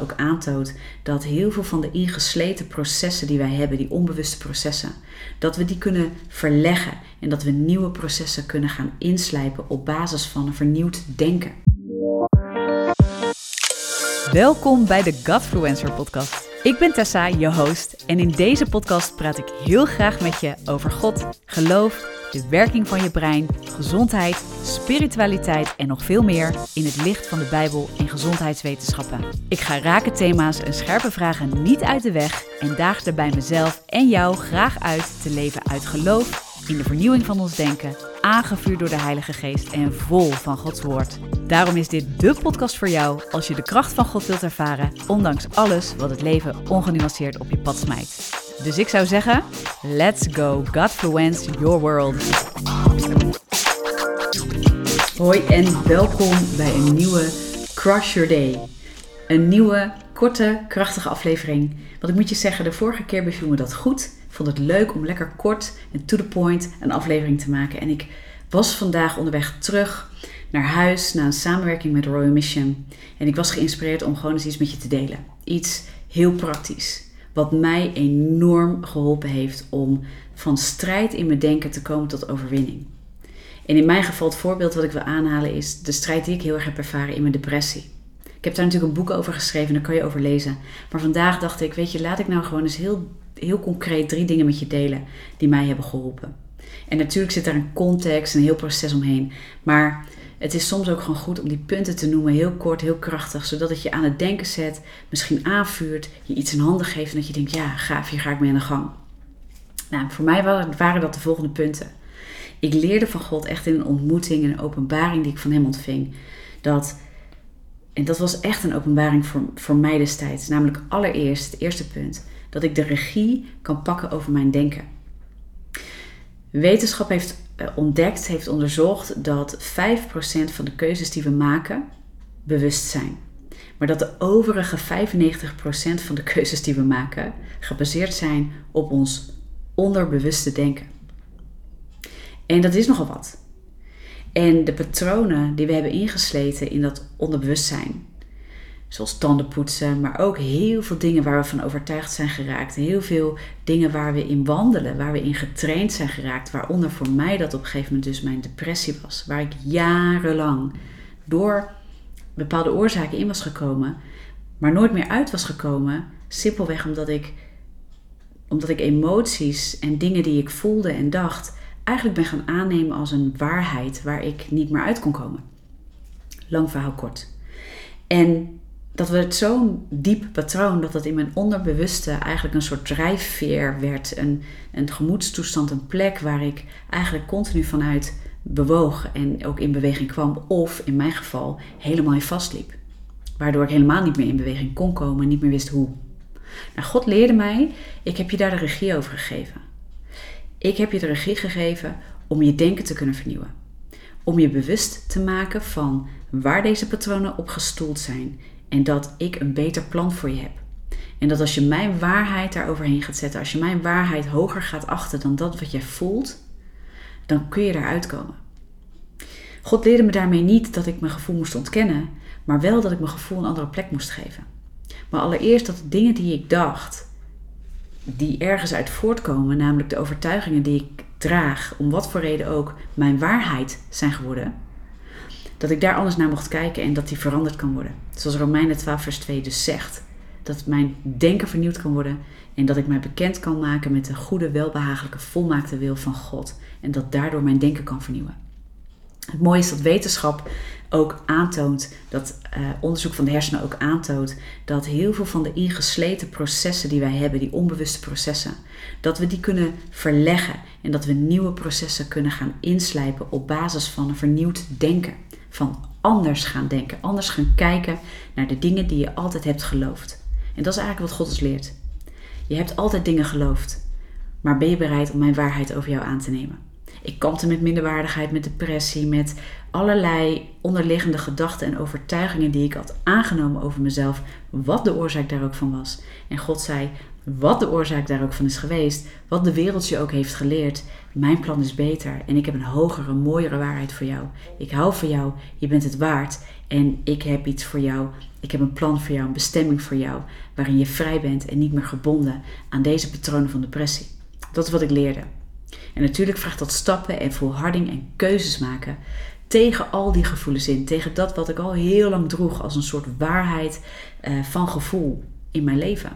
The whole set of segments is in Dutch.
ook aantoont dat heel veel van de ingesleten processen die wij hebben, die onbewuste processen, dat we die kunnen verleggen en dat we nieuwe processen kunnen gaan inslijpen op basis van een vernieuwd denken. Welkom bij de Godfluencer podcast. Ik ben Tessa, je host, en in deze podcast praat ik heel graag met je over God, geloof, de werking van je brein, gezondheid, spiritualiteit en nog veel meer in het licht van de Bijbel en gezondheidswetenschappen. Ik ga rake thema's en scherpe vragen niet uit de weg en daag er bij mezelf en jou graag uit te leven uit geloof in de vernieuwing van ons denken, aangevuurd door de Heilige Geest en vol van Gods Woord. Daarom is dit de podcast voor jou als je de kracht van God wilt ervaren, ondanks alles wat het leven ongenuanceerd op je pad smijt. Dus ik zou zeggen, let's go Godfluence your world. Hoi en welkom bij een nieuwe Crush Your Day. Een nieuwe, korte, krachtige aflevering. Want ik moet je zeggen, de vorige keer beviel me dat goed. Vond het leuk om lekker kort en to the point een aflevering te maken. En ik was vandaag onderweg terug naar huis na een samenwerking met Royal Mission. En ik was geïnspireerd om gewoon eens iets met je te delen. Iets heel praktisch. Wat mij enorm geholpen heeft om van strijd in mijn denken te komen tot overwinning. En in mijn geval, het voorbeeld wat ik wil aanhalen, is de strijd die ik heel erg heb ervaren in mijn depressie. Ik heb daar natuurlijk een boek over geschreven, daar kan je over lezen. Maar vandaag dacht ik, weet je, laat ik nou gewoon eens heel, heel concreet drie dingen met je delen die mij hebben geholpen. En natuurlijk zit daar een context, een heel proces omheen. Maar het is soms ook gewoon goed om die punten te noemen, heel kort, heel krachtig, zodat het je aan het denken zet, misschien aanvuurt, je iets in handen geeft en dat je denkt, ja, gaaf, hier ga ik mee aan de gang. Nou, voor mij waren dat de volgende punten. Ik leerde van God echt in een ontmoeting, een openbaring die ik van Hem ontving, dat, en dat was echt een openbaring voor, voor mij destijds, namelijk allereerst, het eerste punt, dat ik de regie kan pakken over mijn denken. Wetenschap heeft eh, ontdekt, heeft onderzocht dat 5% van de keuzes die we maken bewust zijn. Maar dat de overige 95% van de keuzes die we maken gebaseerd zijn op ons onderbewuste denken. En dat is nogal wat. En de patronen die we hebben ingesleten in dat onderbewustzijn, zoals tandenpoetsen, maar ook heel veel dingen waar we van overtuigd zijn geraakt. Heel veel dingen waar we in wandelen, waar we in getraind zijn geraakt. Waaronder voor mij dat op een gegeven moment dus mijn depressie was. Waar ik jarenlang door bepaalde oorzaken in was gekomen, maar nooit meer uit was gekomen. Simpelweg omdat ik, omdat ik emoties en dingen die ik voelde en dacht, eigenlijk ben gaan aannemen als een waarheid waar ik niet meer uit kon komen. Lang verhaal kort. En dat werd zo'n diep patroon dat dat in mijn onderbewuste eigenlijk een soort drijfveer werd. Een, een gemoedstoestand, een plek waar ik eigenlijk continu vanuit bewoog en ook in beweging kwam. Of in mijn geval helemaal in vastliep. Waardoor ik helemaal niet meer in beweging kon komen en niet meer wist hoe. Nou, God leerde mij, ik heb je daar de regie over gegeven. Ik heb je de regie gegeven om je denken te kunnen vernieuwen. Om je bewust te maken van waar deze patronen op gestoeld zijn en dat ik een beter plan voor je heb. En dat als je mijn waarheid daaroverheen gaat zetten, als je mijn waarheid hoger gaat achten dan dat wat jij voelt, dan kun je eruit komen. God leerde me daarmee niet dat ik mijn gevoel moest ontkennen, maar wel dat ik mijn gevoel een andere plek moest geven. Maar allereerst dat de dingen die ik dacht, die ergens uit voortkomen, namelijk de overtuigingen die ik draag, om wat voor reden ook, mijn waarheid zijn geworden, dat ik daar anders naar mocht kijken en dat die veranderd kan worden. Zoals Romeinen 12 vers 2 dus zegt. Dat mijn denken vernieuwd kan worden en dat ik mij bekend kan maken met de goede, welbehagelijke, volmaakte wil van God. En dat daardoor mijn denken kan vernieuwen. Het mooie is dat wetenschap ook aantoont, dat uh, onderzoek van de hersenen ook aantoont, dat heel veel van de ingesleten processen die wij hebben, die onbewuste processen, dat we die kunnen verleggen en dat we nieuwe processen kunnen gaan inslijpen op basis van een vernieuwd denken van anders gaan denken, anders gaan kijken naar de dingen die je altijd hebt geloofd. En dat is eigenlijk wat God ons leert. Je hebt altijd dingen geloofd, maar ben je bereid om mijn waarheid over jou aan te nemen? Ik kampte met minderwaardigheid, met depressie, met allerlei onderliggende gedachten en overtuigingen die ik had aangenomen over mezelf, wat de oorzaak daar ook van was. En God zei: wat de oorzaak daar ook van is geweest, wat de wereld je ook heeft geleerd, mijn plan is beter en ik heb een hogere, mooiere waarheid voor jou. Ik hou van jou, je bent het waard en ik heb iets voor jou. Ik heb een plan voor jou, een bestemming voor jou, waarin je vrij bent en niet meer gebonden aan deze patronen van depressie. Dat is wat ik leerde. En natuurlijk vraagt dat stappen en volharding en keuzes maken tegen al die gevoelens in, tegen dat wat ik al heel lang droeg als een soort waarheid uh, van gevoel in mijn leven.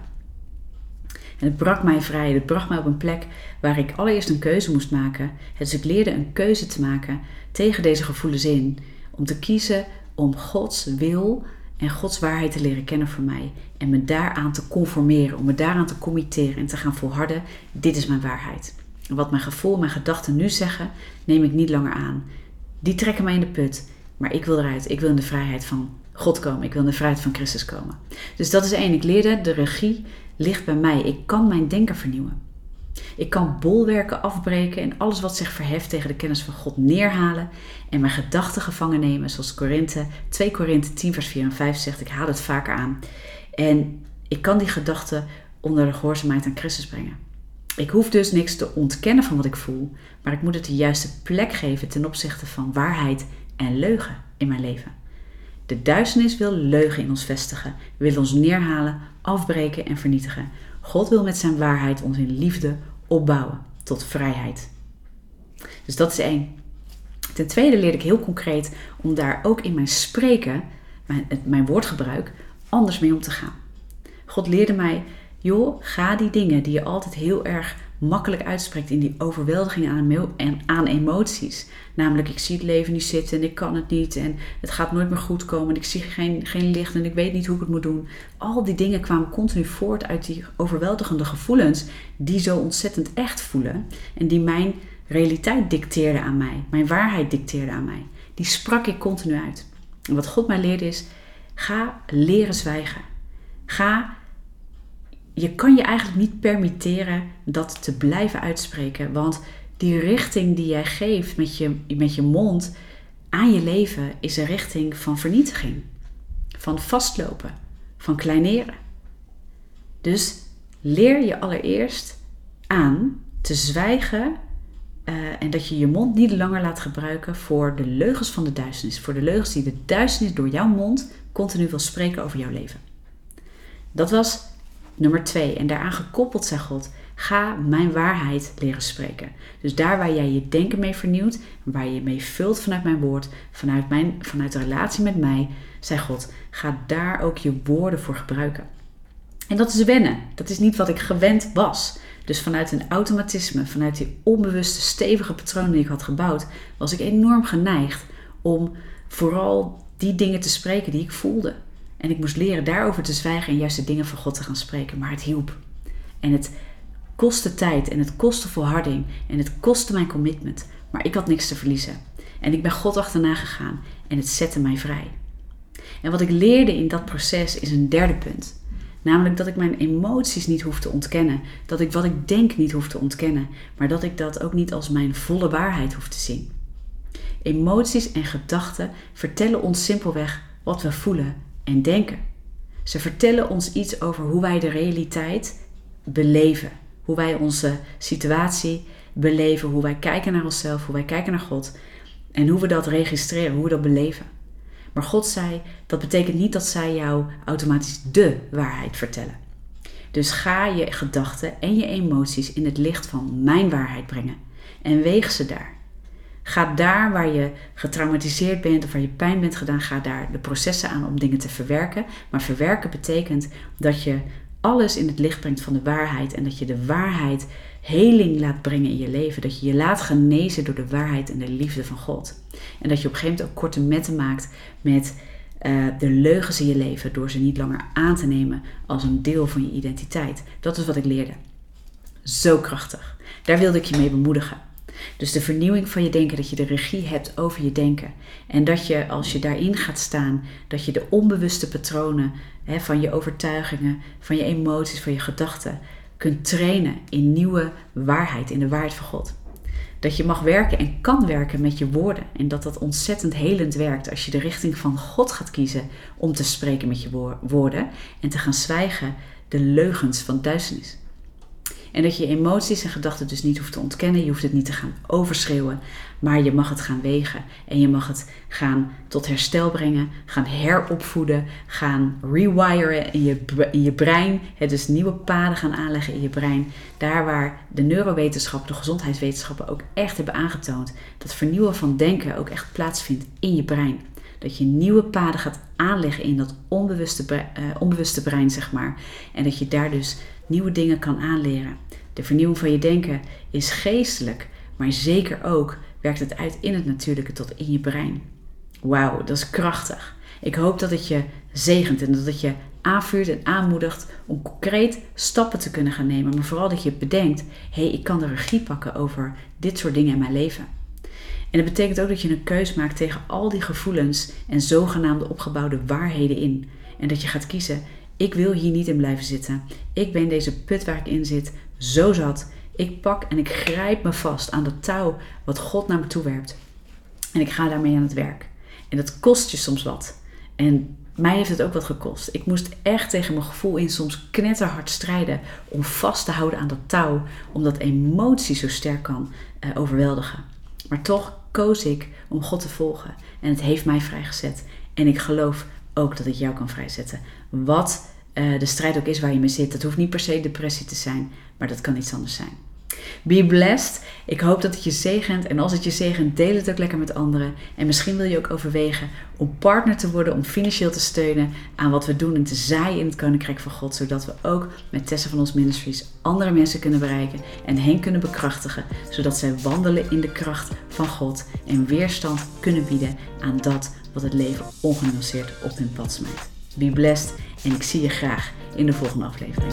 En het brak mij vrij. Het bracht mij op een plek waar ik allereerst een keuze moest maken. Dus ik leerde een keuze te maken tegen deze gevoelens in. Om te kiezen om Gods wil en Gods waarheid te leren kennen voor mij. En me daaraan te conformeren, om me daaraan te committeren en te gaan volharden. Dit is mijn waarheid. Wat mijn gevoel, mijn gedachten nu zeggen, neem ik niet langer aan. Die trekken mij in de put. Maar ik wil eruit. Ik wil in de vrijheid van God komen. Ik wil in de vrijheid van Christus komen. Dus dat is één. Ik leerde de regie ligt bij mij. Ik kan mijn denken vernieuwen. Ik kan bolwerken afbreken en alles wat zich verheft tegen de kennis van God neerhalen en mijn gedachten gevangen nemen, zoals Korinthe, 2 Korinthe 10 vers 4 en 5 zegt, ik haal het vaker aan. En ik kan die gedachten onder de gehoorzaamheid aan Christus brengen. Ik hoef dus niks te ontkennen van wat ik voel, maar ik moet het de juiste plek geven ten opzichte van waarheid en leugen in mijn leven. De duisternis wil leugen in ons vestigen, wil ons neerhalen, afbreken en vernietigen. God wil met zijn waarheid ons in liefde opbouwen tot vrijheid. Dus dat is één. Ten tweede leer ik heel concreet om daar ook in mijn spreken, mijn, mijn woordgebruik, anders mee om te gaan. God leerde mij, joh, ga die dingen die je altijd heel erg makkelijk uitspreekt in die overweldiging aan, aan emoties. Namelijk, ik zie het leven niet zitten en ik kan het niet en het gaat nooit meer goed komen en ik zie geen, geen licht en ik weet niet hoe ik het moet doen. Al die dingen kwamen continu voort uit die overweldigende gevoelens die zo ontzettend echt voelen en die mijn realiteit dicteerden aan mij, mijn waarheid dicteerde aan mij. Die sprak ik continu uit. En wat God mij leerde is, ga leren zwijgen. Ga je kan je eigenlijk niet permitteren dat te blijven uitspreken. Want die richting die jij geeft met je, met je mond aan je leven is een richting van vernietiging, van vastlopen, van kleineren. Dus leer je allereerst aan te zwijgen uh, en dat je je mond niet langer laat gebruiken voor de leugens van de duisternis, voor de leugens die de duisternis door jouw mond continu wil spreken over jouw leven. Dat was Nummer twee, en daaraan gekoppeld zegt God, ga mijn waarheid leren spreken. Dus daar waar jij je denken mee vernieuwt, waar je mee vult vanuit mijn woord, vanuit, mijn, vanuit de relatie met mij, zegt God, ga daar ook je woorden voor gebruiken. En dat is wennen. Dat is niet wat ik gewend was. Dus vanuit een automatisme, vanuit die onbewuste, stevige patronen die ik had gebouwd, was ik enorm geneigd om vooral die dingen te spreken die ik voelde. En ik moest leren daarover te zwijgen en juist de dingen van God te gaan spreken. Maar het hielp. En het kostte tijd en het kostte volharding en het kostte mijn commitment. Maar ik had niks te verliezen. En ik ben God achterna gegaan en het zette mij vrij. En wat ik leerde in dat proces is een derde punt. Namelijk dat ik mijn emoties niet hoef te ontkennen. Dat ik wat ik denk niet hoef te ontkennen. Maar dat ik dat ook niet als mijn volle waarheid hoef te zien. Emoties en gedachten vertellen ons simpelweg wat we voelen en denken. Ze vertellen ons iets over hoe wij de realiteit beleven. Hoe wij onze situatie beleven. Hoe wij kijken naar onszelf. Hoe wij kijken naar God. En hoe we dat registreren. Hoe we dat beleven. Maar God zei, dat betekent niet dat zij jou automatisch de waarheid vertellen. Dus ga je gedachten en je emoties in het licht van mijn waarheid brengen. En weeg ze daar. Ga daar waar je getraumatiseerd bent of waar je pijn bent gedaan, ga daar de processen aan om dingen te verwerken. Maar verwerken betekent dat je alles in het licht brengt van de waarheid en dat je de waarheid heling laat brengen in je leven. Dat je je laat genezen door de waarheid en de liefde van God. En dat je op een gegeven moment ook korte metten maakt met uh, de leugens in je leven door ze niet langer aan te nemen als een deel van je identiteit. Dat is wat ik leerde. Zo krachtig. Daar wilde ik je mee bemoedigen. Dus de vernieuwing van je denken, dat je de regie hebt over je denken. En dat je, als je daarin gaat staan, dat je de onbewuste patronen hè, van je overtuigingen, van je emoties, van je gedachten, kunt trainen in nieuwe waarheid, in de waarheid van God. Dat je mag werken en kan werken met je woorden. En dat dat ontzettend helend werkt als je de richting van God gaat kiezen om te spreken met je woorden. En te gaan zwijgen de leugens van duisternis. En dat je emoties en gedachten dus niet hoeft te ontkennen. Je hoeft het niet te gaan overschreeuwen. Maar je mag het gaan wegen. En je mag het gaan tot herstel brengen. Gaan heropvoeden. Gaan rewiren in je, in je brein. Het dus nieuwe paden gaan aanleggen in je brein. Daar waar de neurowetenschap, de gezondheidswetenschappen ook echt hebben aangetoond. Dat vernieuwen van denken ook echt plaatsvindt in je brein. Dat je nieuwe paden gaat aanleggen in dat onbewuste, uh, onbewuste brein, zeg maar. En dat je daar dus nieuwe dingen kan aanleren. De vernieuwing van je denken is geestelijk, maar zeker ook werkt het uit in het natuurlijke tot in je brein. Wauw, dat is krachtig. Ik hoop dat het je zegent en dat het je aanvuurt en aanmoedigt om concreet stappen te kunnen gaan nemen. Maar vooral dat je bedenkt: hé, hey, ik kan de regie pakken over dit soort dingen in mijn leven. En dat betekent ook dat je een keus maakt tegen al die gevoelens en zogenaamde opgebouwde waarheden in. En dat je gaat kiezen: ik wil hier niet in blijven zitten. Ik ben deze put waar ik in zit zo zat. Ik pak en ik grijp me vast aan dat touw wat God naar me toe werpt. En ik ga daarmee aan het werk. En dat kost je soms wat. En mij heeft het ook wat gekost. Ik moest echt tegen mijn gevoel in soms knetterhard strijden om vast te houden aan dat touw, omdat emotie zo sterk kan uh, overweldigen. Maar toch koos ik om God te volgen en het heeft mij vrijgezet. En ik geloof ook dat het jou kan vrijzetten. Wat uh, de strijd ook is waar je mee zit. Dat hoeft niet per se depressie te zijn, maar dat kan iets anders zijn. Be blessed. Ik hoop dat het je zegent. En als het je zegent, deel het ook lekker met anderen. En misschien wil je ook overwegen om partner te worden, om financieel te steunen aan wat we doen en te zaaien in het Koninkrijk van God. Zodat we ook met Tessa van ons Ministries andere mensen kunnen bereiken en hen kunnen bekrachtigen. Zodat zij wandelen in de kracht van God en weerstand kunnen bieden aan dat wat het leven ongenuanceerd op hun pad smijt. Be blessed en ik zie je graag in de volgende aflevering.